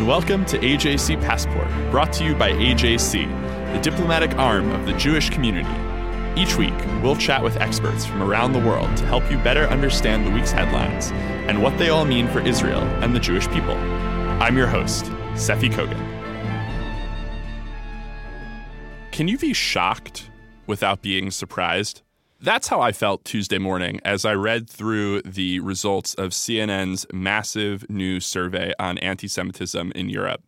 And welcome to AJC Passport, brought to you by AJC, the diplomatic arm of the Jewish community. Each week, we'll chat with experts from around the world to help you better understand the week's headlines and what they all mean for Israel and the Jewish people. I'm your host, Seffi Kogen. Can you be shocked without being surprised? That's how I felt Tuesday morning as I read through the results of CNN's massive new survey on anti Semitism in Europe.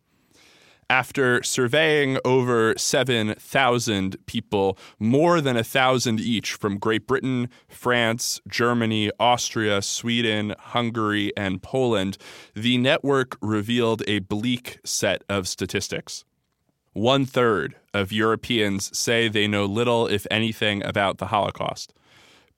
After surveying over 7,000 people, more than 1,000 each from Great Britain, France, Germany, Austria, Sweden, Hungary, and Poland, the network revealed a bleak set of statistics. One third of Europeans say they know little, if anything, about the Holocaust.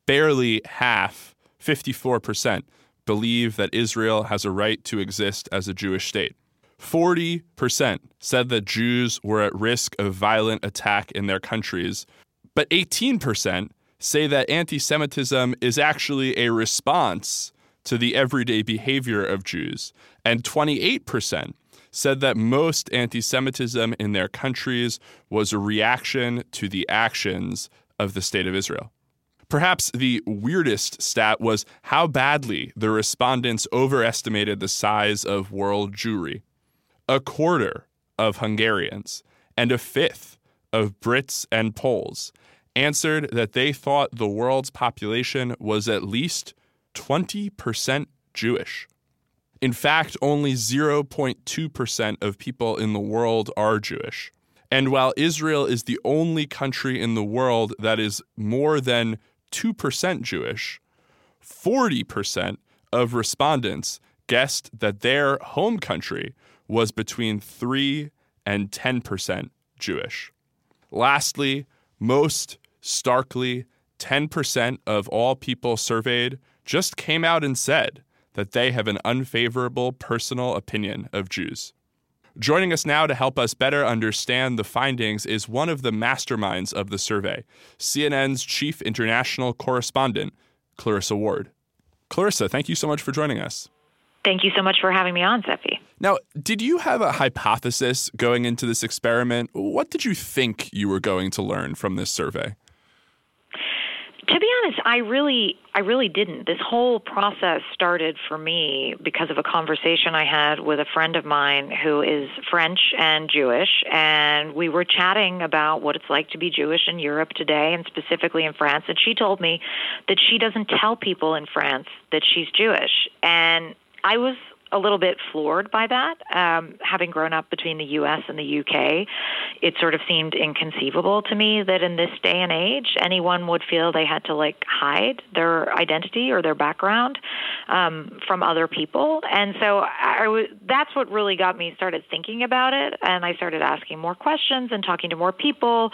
Barely half, 54%, believe that Israel has a right to exist as a Jewish state. 40% said that Jews were at risk of violent attack in their countries, but 18% say that anti Semitism is actually a response to the everyday behavior of Jews, and 28% said that most anti Semitism in their countries was a reaction to the actions of the State of Israel. Perhaps the weirdest stat was how badly the respondents overestimated the size of world Jewry. A quarter of Hungarians and a fifth of Brits and Poles answered that they thought the world's population was at least 20% Jewish. In fact, only 0.2% of people in the world are Jewish. And while Israel is the only country in the world that is more than 2% Jewish, 40% of respondents guessed that their home country was between 3 and 10% Jewish. Lastly, most starkly, 10% of all people surveyed just came out and said that they have an unfavorable personal opinion of Jews. Joining us now to help us better understand the findings is one of the masterminds of the survey, CNN's chief international correspondent, Clarissa Ward. Clarissa, thank you so much for joining us. Thank you so much for having me on, Seffi. Now, did you have a hypothesis going into this experiment? What did you think you were going to learn from this survey? To be honest, I really I really didn't. This whole process started for me because of a conversation I had with a friend of mine who is French and Jewish and we were chatting about what it's like to be Jewish in Europe today and specifically in France and she told me that she doesn't tell people in France that she's Jewish and I was a little bit floored by that. Um, having grown up between the U.S. and the U.K., it sort of seemed inconceivable to me that in this day and age, anyone would feel they had to like hide their identity or their background um, from other people. And so I, w- that's what really got me started thinking about it. And I started asking more questions and talking to more people.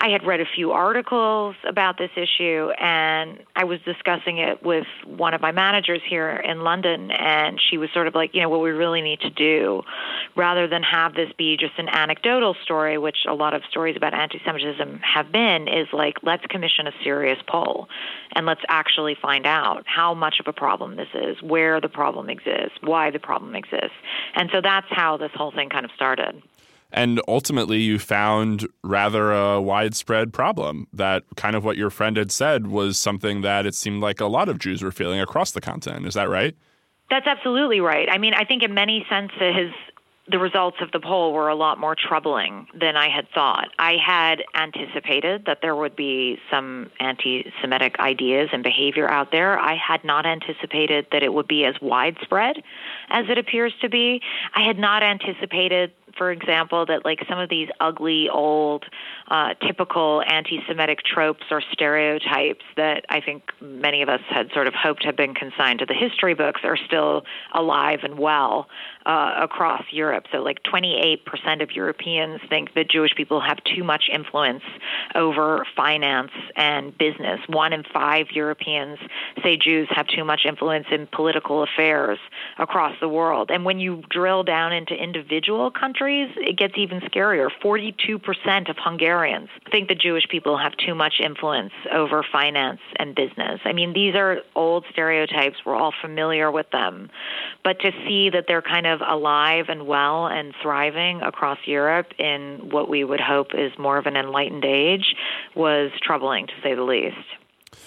I had read a few articles about this issue, and I was discussing it with one of my managers here in London, and she was sort of like, you know, what we really need to do, rather than have this be just an anecdotal story, which a lot of stories about anti-Semitism have been, is like, let's commission a serious poll, and let's actually find out how much of a problem this is, where the problem exists, why the problem exists, and so that's how this whole thing kind of started. And ultimately, you found rather a widespread problem that kind of what your friend had said was something that it seemed like a lot of Jews were feeling across the continent. Is that right? That's absolutely right. I mean, I think in many senses, the results of the poll were a lot more troubling than I had thought. I had anticipated that there would be some anti Semitic ideas and behavior out there. I had not anticipated that it would be as widespread as it appears to be. I had not anticipated for example, that like some of these ugly, old, uh, typical anti Semitic tropes or stereotypes that I think many of us had sort of hoped had been consigned to the history books are still alive and well uh, across Europe. So, like 28% of Europeans think that Jewish people have too much influence over finance and business. One in five Europeans say Jews have too much influence in political affairs across the world. And when you drill down into individual countries, it gets even scarier. 42% of Hungarians think the Jewish people have too much influence over finance and business. I mean, these are old stereotypes. We're all familiar with them. But to see that they're kind of alive and well and thriving across Europe in what we would hope is more of an enlightened age was troubling, to say the least.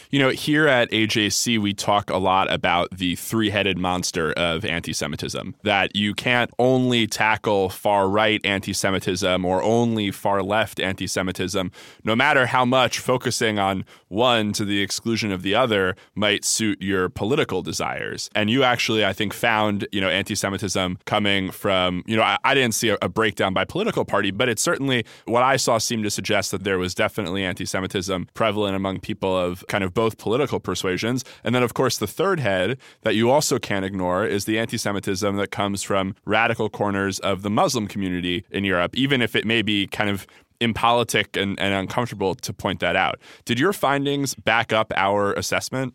You know, here at AJC, we talk a lot about the three headed monster of anti Semitism, that you can't only tackle far right anti Semitism or only far left anti Semitism, no matter how much focusing on one to the exclusion of the other might suit your political desires. And you actually, I think, found, you know, anti Semitism coming from, you know, I, I didn't see a, a breakdown by political party, but it certainly, what I saw seemed to suggest that there was definitely anti Semitism prevalent among people of kind of both political persuasions. And then, of course, the third head that you also can't ignore is the anti Semitism that comes from radical corners of the Muslim community in Europe, even if it may be kind of impolitic and, and uncomfortable to point that out. Did your findings back up our assessment?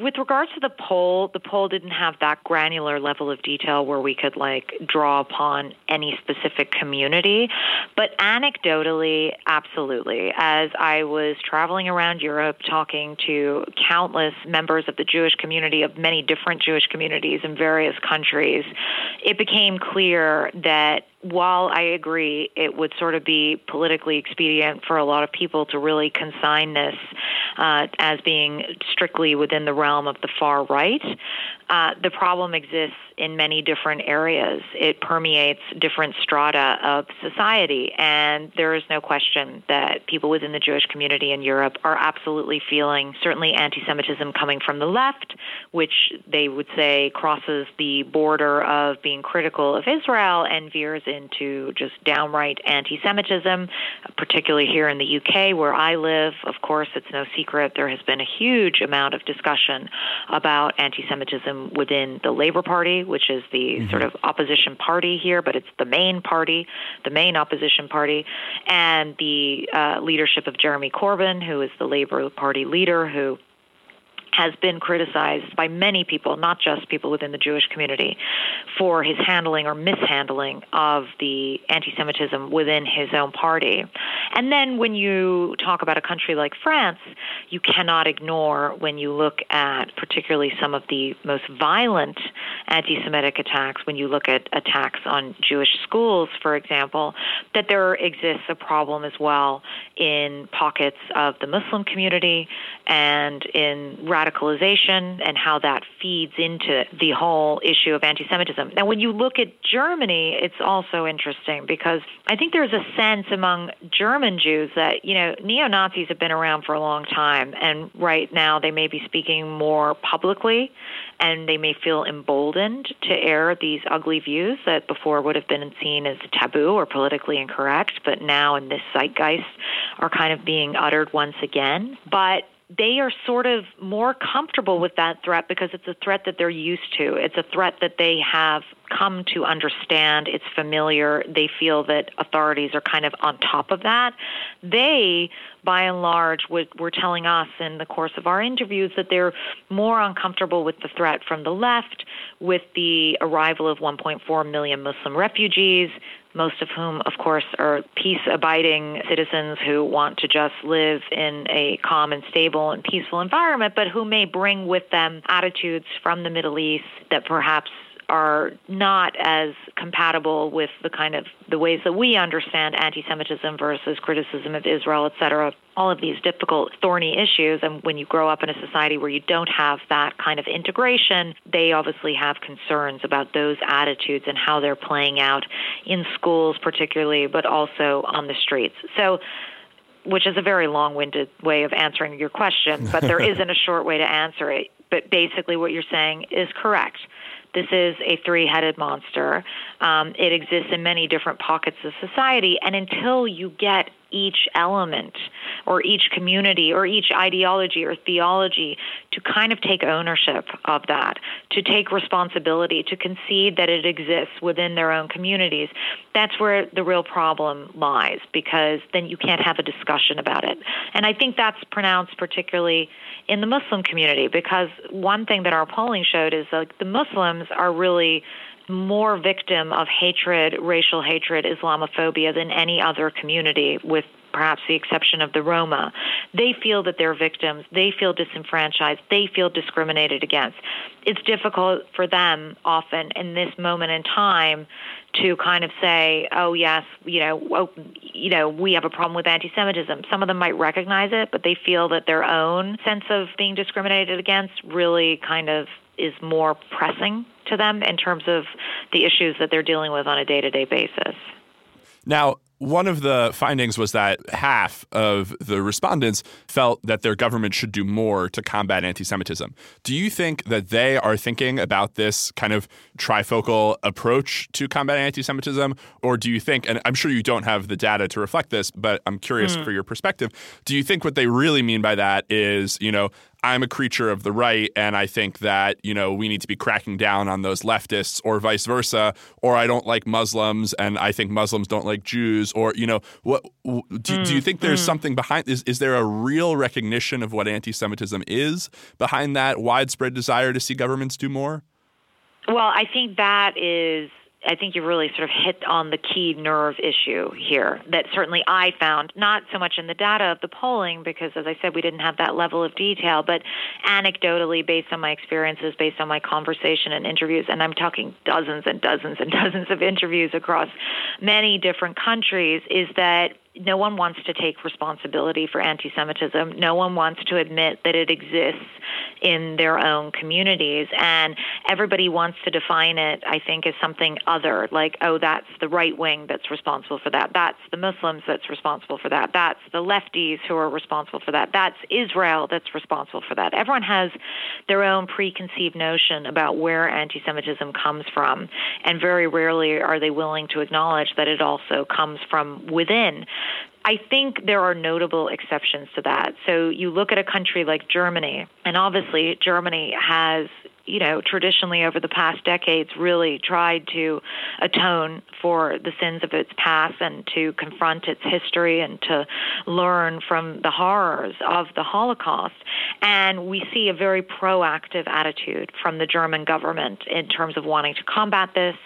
With regards to the poll, the poll didn't have that granular level of detail where we could like draw upon any specific community. But anecdotally, absolutely. As I was traveling around Europe talking to countless members of the Jewish community, of many different Jewish communities in various countries, it became clear that while I agree it would sort of be politically expedient for a lot of people to really consign this uh, as being strictly within the realm of the far right, uh, the problem exists in many different areas. It permeates different strata of society, and there is no question that people within the Jewish community in Europe are absolutely feeling certainly anti Semitism coming from the left, which they would say crosses the border of being critical of Israel and veers into just downright anti Semitism, particularly here in the UK where I live. Of course, it's no secret there has been a huge amount of discussion about anti Semitism within the Labour Party, which is the mm-hmm. sort of opposition party here, but it's the main party, the main opposition party, and the uh, leadership of Jeremy Corbyn, who is the Labour Party leader, who has been criticized by many people, not just people within the Jewish community, for his handling or mishandling of the anti Semitism within his own party. And then when you talk about a country like France, you cannot ignore when you look at particularly some of the most violent anti Semitic attacks, when you look at attacks on Jewish schools, for example, that there exists a problem as well in pockets of the Muslim community and in radicalization and how that feeds into the whole issue of anti Semitism. Now, when you look at Germany, it's also interesting because I think there's a sense among German Jews that, you know, neo Nazis have been around for a long time, and right now they may be speaking more publicly and they may feel emboldened to air these ugly views that before would have been seen as taboo or politically incorrect, but now in this zeitgeist are kind of being uttered once again. But they are sort of more comfortable with that threat because it's a threat that they're used to. It's a threat that they have come to understand. It's familiar. They feel that authorities are kind of on top of that. They, by and large, would, were telling us in the course of our interviews that they're more uncomfortable with the threat from the left, with the arrival of 1.4 million Muslim refugees, most of whom, of course, are peace abiding citizens who want to just live in a calm and stable and peaceful environment, but who may bring with them attitudes from the Middle East that perhaps are not as compatible with the kind of the ways that we understand anti-Semitism versus criticism of Israel, et cetera. All of these difficult, thorny issues. And when you grow up in a society where you don't have that kind of integration, they obviously have concerns about those attitudes and how they're playing out in schools, particularly, but also on the streets. So which is a very long-winded way of answering your question, but there isn't a short way to answer it. But basically, what you're saying is correct. This is a three headed monster. Um, it exists in many different pockets of society. And until you get each element or each community or each ideology or theology to kind of take ownership of that, to take responsibility, to concede that it exists within their own communities, that's where the real problem lies because then you can't have a discussion about it. And I think that's pronounced particularly in the Muslim community because one thing that our polling showed is that the Muslims are really more victim of hatred, racial hatred, Islamophobia than any other community with perhaps the exception of the Roma, they feel that they're victims. They feel disenfranchised. They feel discriminated against. It's difficult for them often in this moment in time to kind of say, "Oh yes, you know, oh, you know, we have a problem with anti-Semitism." Some of them might recognize it, but they feel that their own sense of being discriminated against really kind of is more pressing to them in terms of the issues that they're dealing with on a day-to-day basis. Now, one of the findings was that half of the respondents felt that their government should do more to combat anti Semitism. Do you think that they are thinking about this kind of trifocal approach to combat anti Semitism? Or do you think, and I'm sure you don't have the data to reflect this, but I'm curious mm. for your perspective, do you think what they really mean by that is, you know, I'm a creature of the right, and I think that you know we need to be cracking down on those leftists, or vice versa. Or I don't like Muslims, and I think Muslims don't like Jews. Or you know, what do, mm, do you think there's mm. something behind? Is is there a real recognition of what anti-Semitism is behind that widespread desire to see governments do more? Well, I think that is I think you really sort of hit on the key nerve issue here that certainly I found, not so much in the data of the polling, because as I said, we didn't have that level of detail, but anecdotally, based on my experiences, based on my conversation and interviews, and I'm talking dozens and dozens and dozens of interviews across many different countries, is that no one wants to take responsibility for anti Semitism. No one wants to admit that it exists in their own communities. And everybody wants to define it, I think, as something other, like, oh, that's the right wing that's responsible for that. That's the Muslims that's responsible for that. That's the lefties who are responsible for that. That's Israel that's responsible for that. Everyone has their own preconceived notion about where anti Semitism comes from. And very rarely are they willing to acknowledge that it also comes from within. I think there are notable exceptions to that. So you look at a country like Germany, and obviously Germany has you know, traditionally over the past decades really tried to atone for the sins of its past and to confront its history and to learn from the horrors of the Holocaust. And we see a very proactive attitude from the German government in terms of wanting to combat this,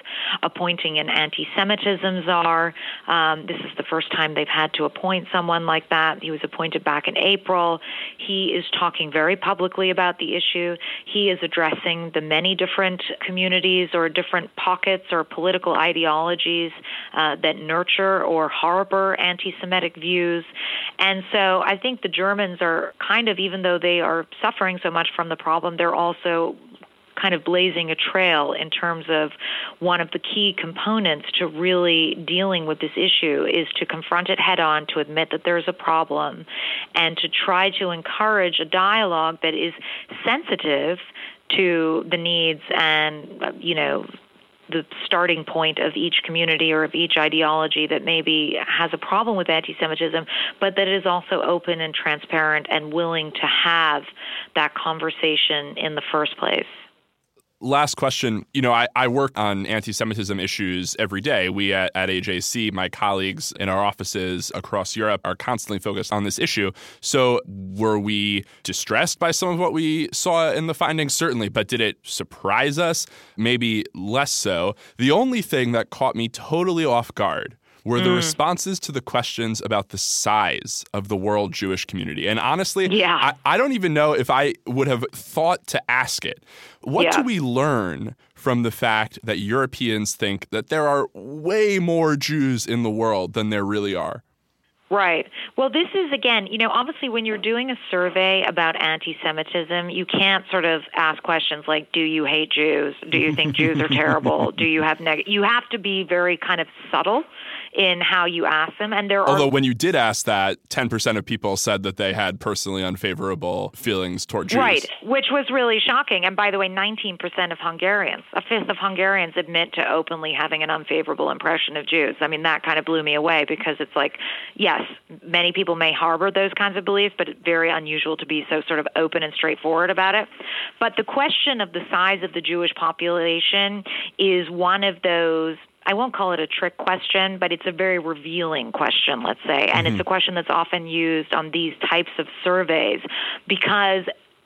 appointing an anti Semitism czar. Um, this is the first time they've had to appoint someone like that. He was appointed back in April. He is talking very publicly about the issue. He is addressing the many different communities or different pockets or political ideologies uh, that nurture or harbor anti Semitic views. And so I think the Germans are kind of, even though they are suffering so much from the problem, they're also kind of blazing a trail in terms of one of the key components to really dealing with this issue is to confront it head on, to admit that there's a problem, and to try to encourage a dialogue that is sensitive to the needs and, you know, the starting point of each community or of each ideology that maybe has a problem with anti Semitism, but that is also open and transparent and willing to have that conversation in the first place last question. You know, I, I work on anti Semitism issues every day. We at, at AJC, my colleagues in our offices across Europe, are constantly focused on this issue. So, were we distressed by some of what we saw in the findings? Certainly. But did it surprise us? Maybe less so. The only thing that caught me totally off guard were the mm. responses to the questions about the size of the world Jewish community. And honestly, yeah. I, I don't even know if I would have thought to ask it. What yeah. do we learn from the fact that Europeans think that there are way more Jews in the world than there really are? Right. Well, this is again, you know, obviously when you're doing a survey about anti-Semitism, you can't sort of ask questions like, "Do you hate Jews? Do you think Jews are terrible? Do you have neg?" You have to be very kind of subtle in how you ask them. And there Although are, when you did ask that, 10% of people said that they had personally unfavorable feelings toward Jews. Right, which was really shocking. And by the way, 19% of Hungarians, a fifth of Hungarians admit to openly having an unfavorable impression of Jews. I mean, that kind of blew me away because it's like, yes, many people may harbor those kinds of beliefs, but it's very unusual to be so sort of open and straightforward about it. But the question of the size of the Jewish population is one of those I won't call it a trick question, but it's a very revealing question, let's say. And mm-hmm. it's a question that's often used on these types of surveys because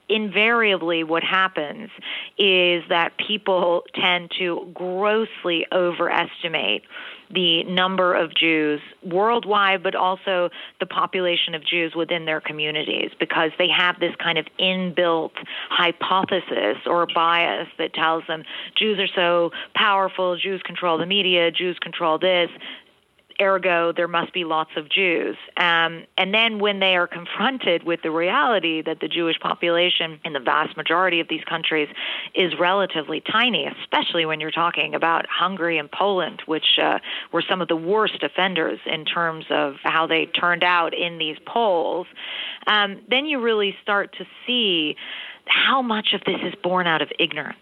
invariably what happens is that people tend to grossly overestimate the number of Jews worldwide, but also the population of Jews within their communities, because they have this kind of inbuilt hypothesis or bias that tells them Jews are so powerful, Jews control the media, Jews control this, ergo there must be lots of Jews. Um, and then when they are confronted with the reality that the Jewish population in the vast majority of these countries is relatively tiny, especially when you're talking about Hungary and Poland, which uh, were some of the worst offenders in terms of how they turned out in these polls, um, then you really start to see how much of this is born out of ignorance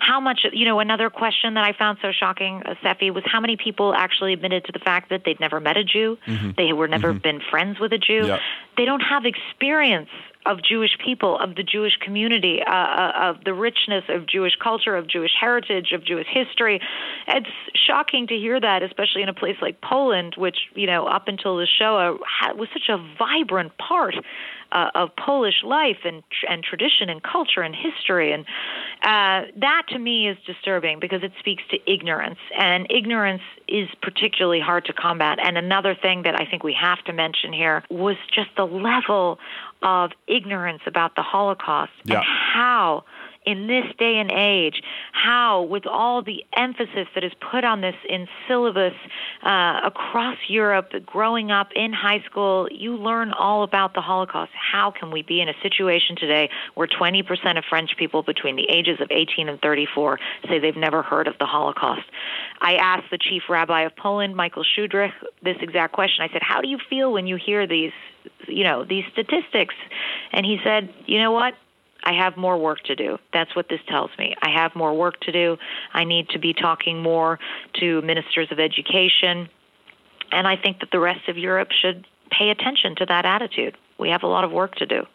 how much, you know, another question that I found so shocking, uh, Seffi, was how many people actually admitted to the fact that they'd never met a Jew, mm-hmm. they were never mm-hmm. been friends with a Jew. Yep. They don't have experience of Jewish people, of the Jewish community, uh, uh, of the richness of Jewish culture, of Jewish heritage, of Jewish history. It's shocking to hear that, especially in a place like Poland, which, you know, up until the Shoah was such a vibrant part uh, of Polish life and and tradition and culture and history, and uh, that to me is disturbing because it speaks to ignorance, and ignorance is particularly hard to combat. And another thing that I think we have to mention here was just the level of ignorance about the Holocaust yeah. and how in this day and age, how, with all the emphasis that is put on this in syllabus uh, across Europe, growing up in high school, you learn all about the Holocaust. How can we be in a situation today where 20% of French people between the ages of 18 and 34 say they've never heard of the Holocaust? I asked the chief rabbi of Poland, Michael Schudrich, this exact question. I said, How do you feel when you hear these? You know, these statistics. And he said, You know what? I have more work to do. That's what this tells me. I have more work to do. I need to be talking more to ministers of education. And I think that the rest of Europe should pay attention to that attitude. We have a lot of work to do.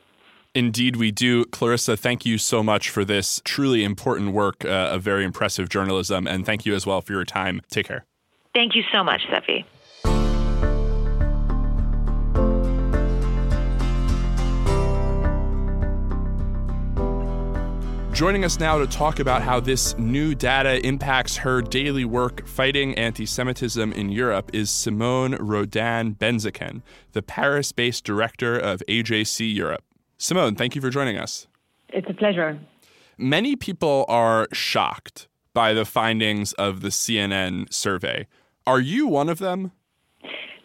Indeed, we do. Clarissa, thank you so much for this truly important work uh, of very impressive journalism. And thank you as well for your time. Take care. Thank you so much, Seffi. Joining us now to talk about how this new data impacts her daily work fighting anti Semitism in Europe is Simone Rodan-Benzaquen, the Paris based director of AJC Europe. Simone, thank you for joining us. It's a pleasure. Many people are shocked by the findings of the CNN survey. Are you one of them?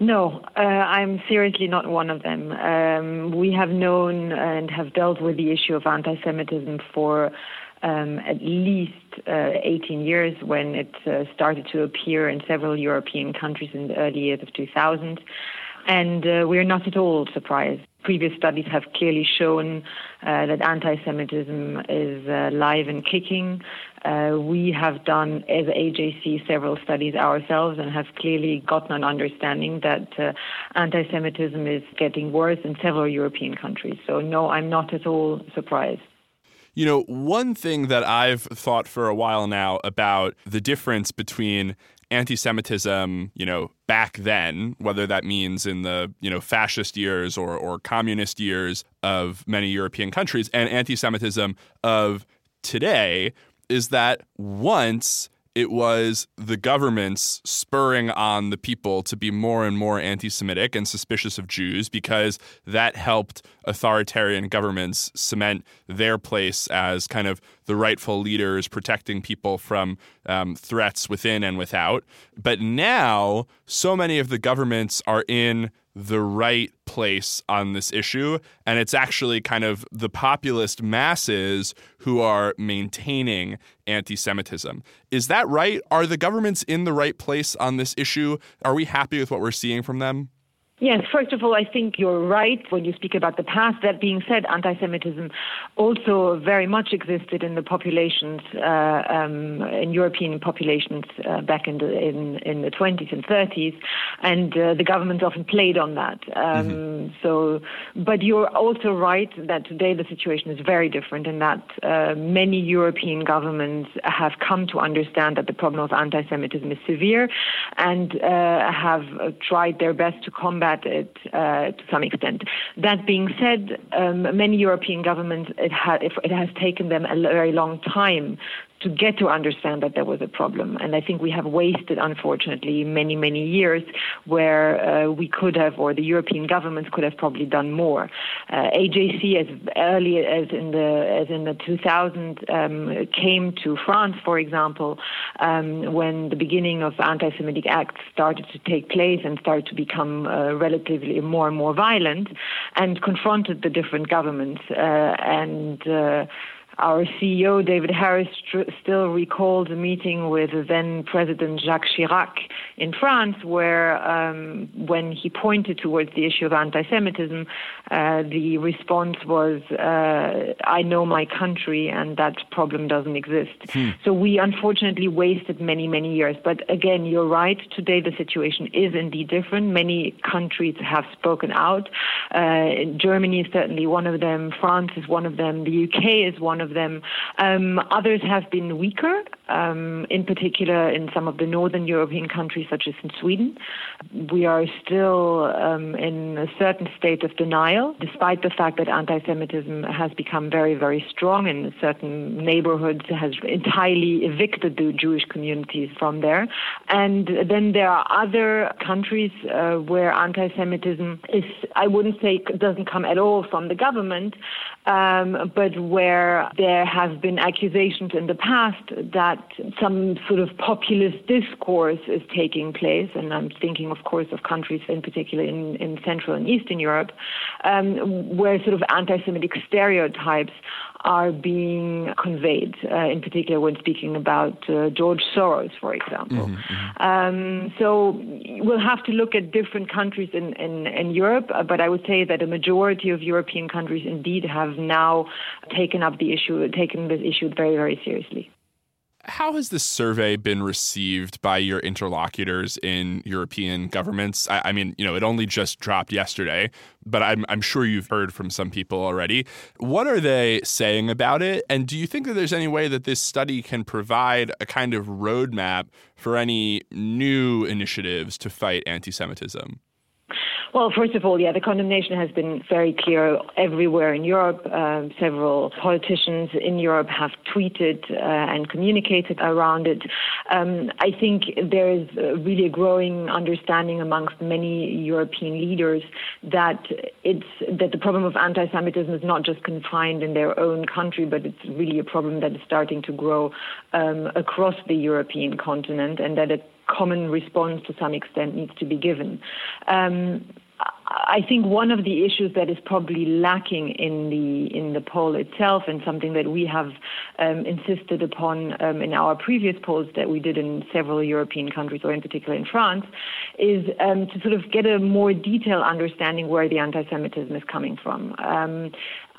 No, uh, I'm seriously not one of them. Um, we have known and have dealt with the issue of anti Semitism for um, at least uh, 18 years when it uh, started to appear in several European countries in the early years of 2000. And uh, we're not at all surprised. Previous studies have clearly shown uh, that anti Semitism is uh, live and kicking. Uh, we have done, as AJC, several studies ourselves and have clearly gotten an understanding that uh, anti Semitism is getting worse in several European countries. So, no, I'm not at all surprised. You know, one thing that I've thought for a while now about the difference between anti Semitism, you know, back then, whether that means in the, you know, fascist years or, or communist years of many European countries, and anti Semitism of today, is that once it was the governments spurring on the people to be more and more anti Semitic and suspicious of Jews because that helped authoritarian governments cement their place as kind of the rightful leaders protecting people from um, threats within and without. But now, so many of the governments are in the right place on this issue. And it's actually kind of the populist masses who are maintaining anti Semitism. Is that right? Are the governments in the right place on this issue? Are we happy with what we're seeing from them? Yes, first of all, I think you're right when you speak about the past. That being said, anti Semitism also very much existed in the populations, uh, um, in European populations uh, back in the, in, in the 20s and 30s, and uh, the government often played on that. Um, mm-hmm. So, but you're also right that today the situation is very different and that uh, many European governments have come to understand that the problem of anti Semitism is severe and uh, have tried their best to combat uh, to some extent. That being said, um, many European governments, it, ha- it has taken them a very long time to get to understand that there was a problem. And I think we have wasted, unfortunately, many, many years where uh, we could have, or the European governments could have probably done more. Uh, AJC, as early as in the as in the 2000s, um, came to France, for example, um, when the beginning of anti-Semitic acts started to take place and started to become uh, relatively more and more violent, and confronted the different governments uh, and uh, our CEO, David Harris, still recalled a meeting with then President Jacques Chirac in France, where um, when he pointed towards the issue of anti Semitism, uh, the response was, uh, I know my country and that problem doesn't exist. Hmm. So we unfortunately wasted many, many years. But again, you're right. Today the situation is indeed different. Many countries have spoken out. Uh, Germany is certainly one of them. France is one of them. The UK is one of them. Um, others have been weaker, um, in particular in some of the northern European countries, such as in Sweden. We are still um, in a certain state of denial, despite the fact that anti-Semitism has become very, very strong in certain neighborhoods, has entirely evicted the Jewish communities from there. And then there are other countries uh, where anti-Semitism is, I wouldn't say, doesn't come at all from the government, um, but where there have been accusations in the past that some sort of populist discourse is taking place, and I'm thinking, of course, of countries in particular in, in Central and Eastern Europe, um, where sort of anti-Semitic stereotypes are being conveyed, uh, in particular when speaking about uh, George Soros, for example. Mm-hmm, mm-hmm. Um, so we'll have to look at different countries in, in, in Europe, uh, but I would say that a majority of European countries indeed have now taken up the issue, taken this issue very, very seriously. How has this survey been received by your interlocutors in European governments? I, I, mean, you know, it only just dropped yesterday, but I'm, I'm sure you've heard from some people already. What are they saying about it? And do you think that there's any way that this study can provide a kind of roadmap for any new initiatives to fight anti Semitism? Well, first of all, yeah, the condemnation has been very clear everywhere in Europe. Um, several politicians in Europe have tweeted uh, and communicated around it. Um, I think there is really a growing understanding amongst many European leaders that it's that the problem of anti-Semitism is not just confined in their own country, but it's really a problem that is starting to grow um, across the European continent, and that a common response to some extent needs to be given. Um, I think one of the issues that is probably lacking in the in the poll itself, and something that we have um, insisted upon um, in our previous polls that we did in several European countries, or in particular in France, is um, to sort of get a more detailed understanding where the anti-Semitism is coming from. Um,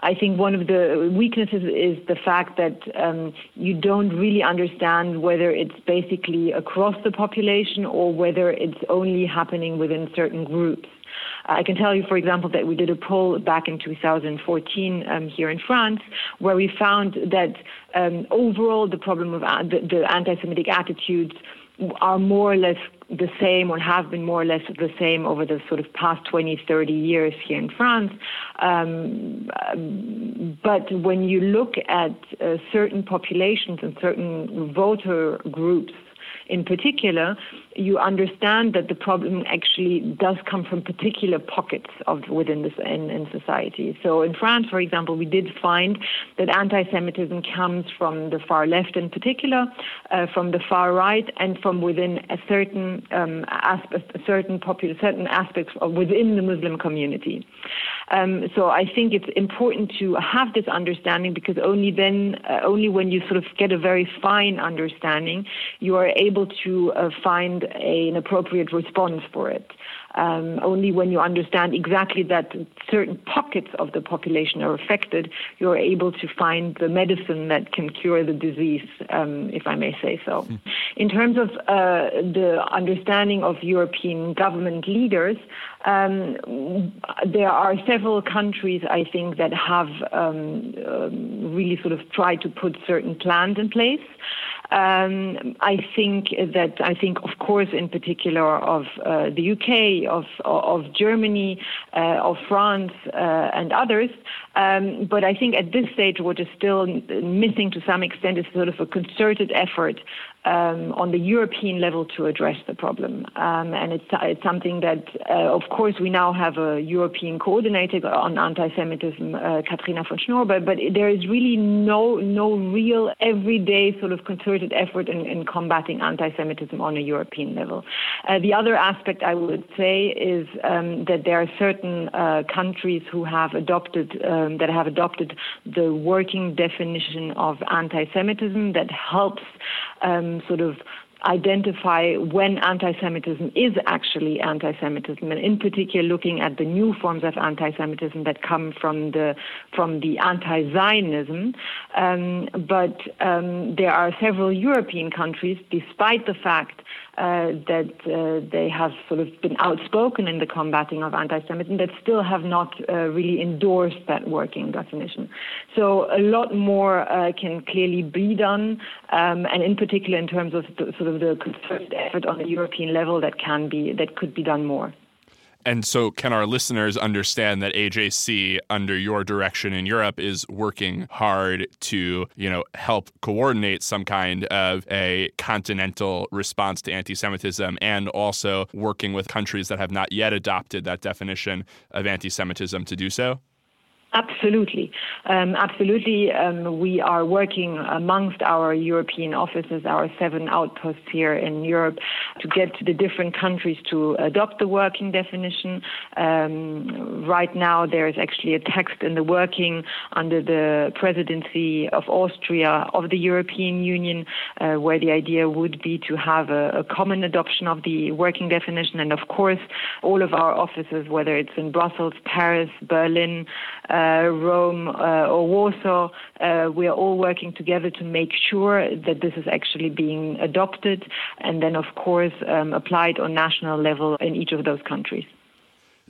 I think one of the weaknesses is the fact that um, you don't really understand whether it's basically across the population or whether it's only happening within certain groups. I can tell you, for example, that we did a poll back in 2014 um, here in France, where we found that um, overall the problem of uh, the, the anti-Semitic attitudes are more or less the same or have been more or less the same over the sort of past 20, 30 years here in France. Um, but when you look at uh, certain populations and certain voter groups, in particular, you understand that the problem actually does come from particular pockets of within this in, in society. So in France, for example, we did find that anti-Semitism comes from the far left in particular, uh, from the far right, and from within a certain um, aspect, certain popular, certain aspects within the Muslim community. Um, so I think it's important to have this understanding because only then, uh, only when you sort of get a very fine understanding, you are able to uh, find a, an appropriate response for it. Um, only when you understand exactly that certain pockets of the population are affected, you're able to find the medicine that can cure the disease, um, if I may say so. Mm. In terms of uh, the understanding of European government leaders, um, there are several countries, I think, that have um, um, really sort of tried to put certain plans in place. Um, I think that I think, of course, in particular of uh, the UK, of of Germany, uh, of France, uh, and others. Um, but I think at this stage, what is still missing to some extent is sort of a concerted effort um, on the European level to address the problem. Um, and it's, it's something that, uh, of course, we now have a European coordinator on anti-Semitism, uh, Katrina von Schnoor, but, but there is really no, no real everyday sort of concerted effort in, in combating anti-Semitism on a European level. Uh, the other aspect I would say is um, that there are certain uh, countries who have adopted, um, that have adopted the working definition of anti-Semitism that helps um, sort of identify when anti-Semitism is actually anti-Semitism, and in particular looking at the new forms of anti-Semitism that come from the from the anti-Zionism. Um, but um, there are several European countries, despite the fact uh, that uh, they have sort of been outspoken in the combating of anti-Semitism that still have not uh, really endorsed that working definition. So a lot more uh, can clearly be done, um, and in particular in terms of the, sort of the concerted effort on the European level that can be that could be done more. And so, can our listeners understand that AJC, under your direction in Europe, is working hard to, you know, help coordinate some kind of a continental response to anti-Semitism, and also working with countries that have not yet adopted that definition of anti-Semitism to do so? Absolutely. Um, absolutely. Um, we are working amongst our European offices, our seven outposts here in Europe, to get the different countries to adopt the working definition. Um, right now, there is actually a text in the working under the presidency of Austria of the European Union, uh, where the idea would be to have a, a common adoption of the working definition. And of course, all of our offices, whether it's in Brussels, Paris, Berlin, uh, Rome uh, or Warsaw, uh, we are all working together to make sure that this is actually being adopted and then, of course, um, applied on national level in each of those countries.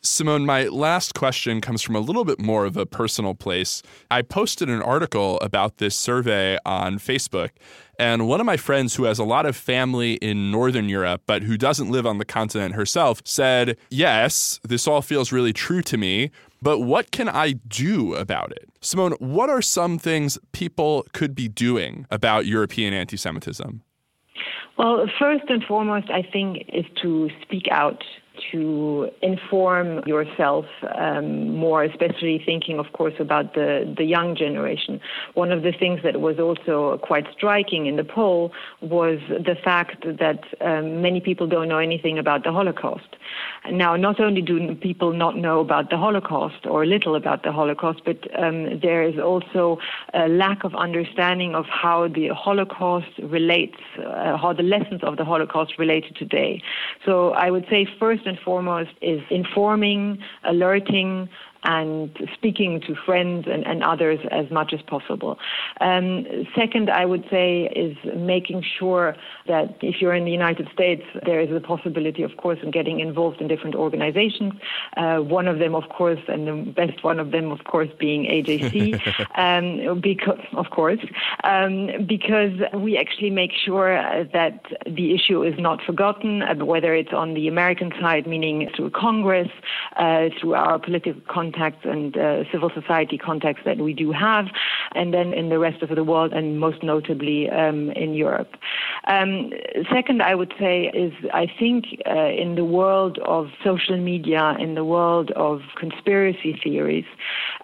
Simone, my last question comes from a little bit more of a personal place. I posted an article about this survey on Facebook, and one of my friends who has a lot of family in Northern Europe, but who doesn't live on the continent herself, said, Yes, this all feels really true to me, but what can I do about it? Simone, what are some things people could be doing about European anti Semitism? Well, first and foremost, I think, is to speak out to inform yourself um, more, especially thinking, of course, about the, the young generation. One of the things that was also quite striking in the poll was the fact that um, many people don't know anything about the Holocaust. Now, not only do people not know about the Holocaust or little about the Holocaust, but um, there is also a lack of understanding of how the Holocaust relates, uh, how the lessons of the Holocaust relate to today. So I would say first and foremost is informing, alerting, and speaking to friends and, and others as much as possible. Um, second, I would say is making sure that if you're in the United States, there is a possibility, of course, in getting involved in different organizations. Uh, one of them, of course, and the best one of them, of course, being AJC, um, because, of course, um, because we actually make sure that the issue is not forgotten, uh, whether it's on the American side, meaning through Congress, uh, through our political contacts and uh, civil society contacts that we do have, and then in the rest of the world, and most notably um, in Europe. Um, second, I would say is I think uh, in the world of social media, in the world of conspiracy theories,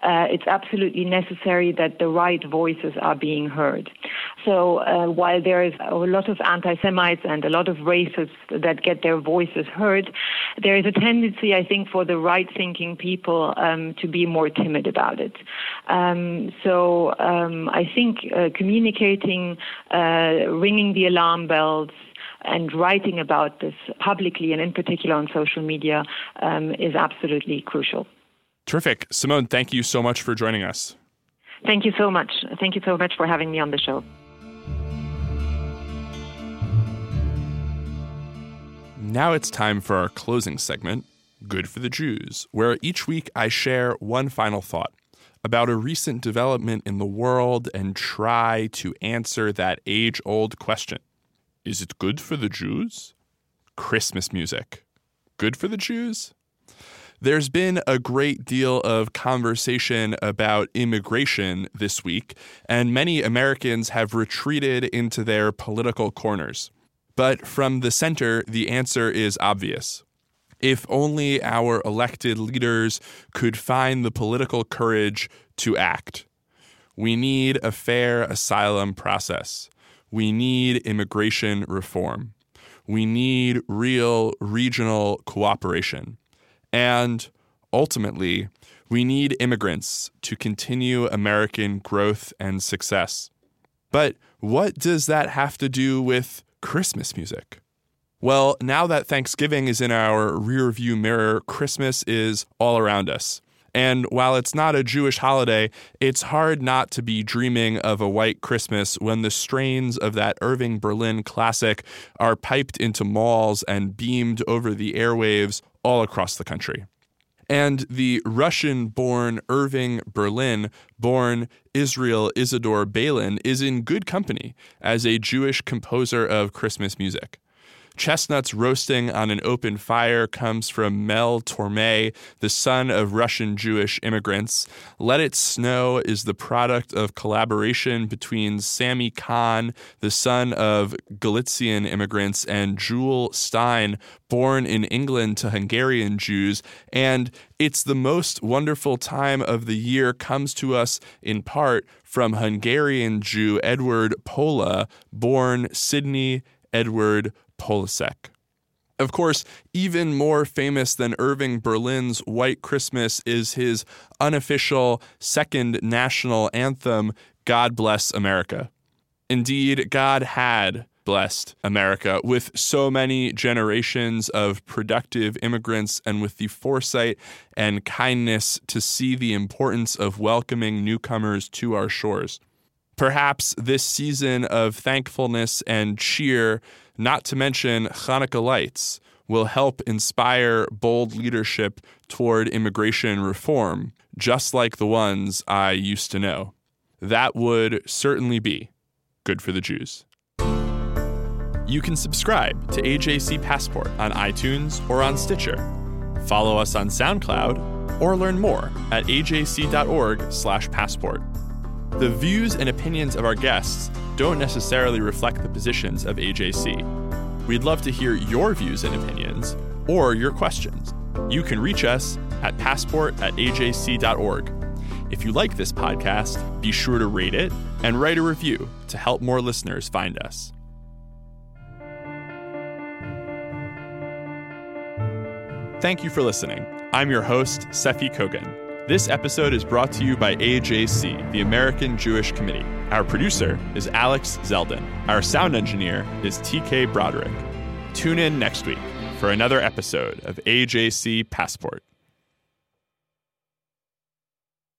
uh, it's absolutely necessary that the right voices are being heard. So uh, while there is a lot of anti-Semites and a lot of racists that get their voices heard, there is a tendency, I think, for the right-thinking people um, to be more timid about it. Um, so um, I think uh, communicating, uh, ringing the alarm bells, and writing about this publicly and in particular on social media um, is absolutely crucial. Terrific. Simone, thank you so much for joining us. Thank you so much. Thank you so much for having me on the show. Now it's time for our closing segment, Good for the Jews, where each week I share one final thought about a recent development in the world and try to answer that age old question Is it good for the Jews? Christmas music. Good for the Jews? There's been a great deal of conversation about immigration this week, and many Americans have retreated into their political corners. But from the center, the answer is obvious. If only our elected leaders could find the political courage to act. We need a fair asylum process. We need immigration reform. We need real regional cooperation. And ultimately, we need immigrants to continue American growth and success. But what does that have to do with Christmas music? Well, now that Thanksgiving is in our rearview mirror, Christmas is all around us. And while it's not a Jewish holiday, it's hard not to be dreaming of a white Christmas when the strains of that Irving Berlin classic are piped into malls and beamed over the airwaves all across the country. And the Russian born Irving Berlin, born Israel Isidore Balin, is in good company as a Jewish composer of Christmas music. Chestnuts roasting on an open fire comes from Mel Torme, the son of Russian Jewish immigrants. Let It Snow is the product of collaboration between Sammy Cahn, the son of Galician immigrants, and Jule Styne, born in England to Hungarian Jews. And It's the Most Wonderful Time of the Year comes to us in part from Hungarian Jew Edward Pola, born Sidney Edward Pollacsek. Of course, even more famous than Irving Berlin's White Christmas is his unofficial second national anthem, God Bless America. Indeed, God had blessed America with so many generations of productive immigrants and with the foresight and kindness to see the importance of welcoming newcomers to our shores. Perhaps this season of thankfulness and cheer not to mention Hanukkah lights, will help inspire bold leadership toward immigration reform, just like the ones I used to know. That would certainly be good for the Jews. You can subscribe to AJC Passport on iTunes or on Stitcher. Follow us on SoundCloud or learn more at ajc.org/passport. The views and opinions of our guests don't necessarily reflect the positions of AJC. We'd love to hear your views and opinions or your questions. You can reach us at passport at ajc.org. If you like this podcast, be sure to rate it and write a review to help more listeners find us. Thank you for listening. I'm your host, Seffi Kogen. This episode is brought to you by AJC, the American Jewish Committee. Our producer is Alex Zeldin. Our sound engineer is TK Broderick. Tune in next week for another episode of AJC Passport.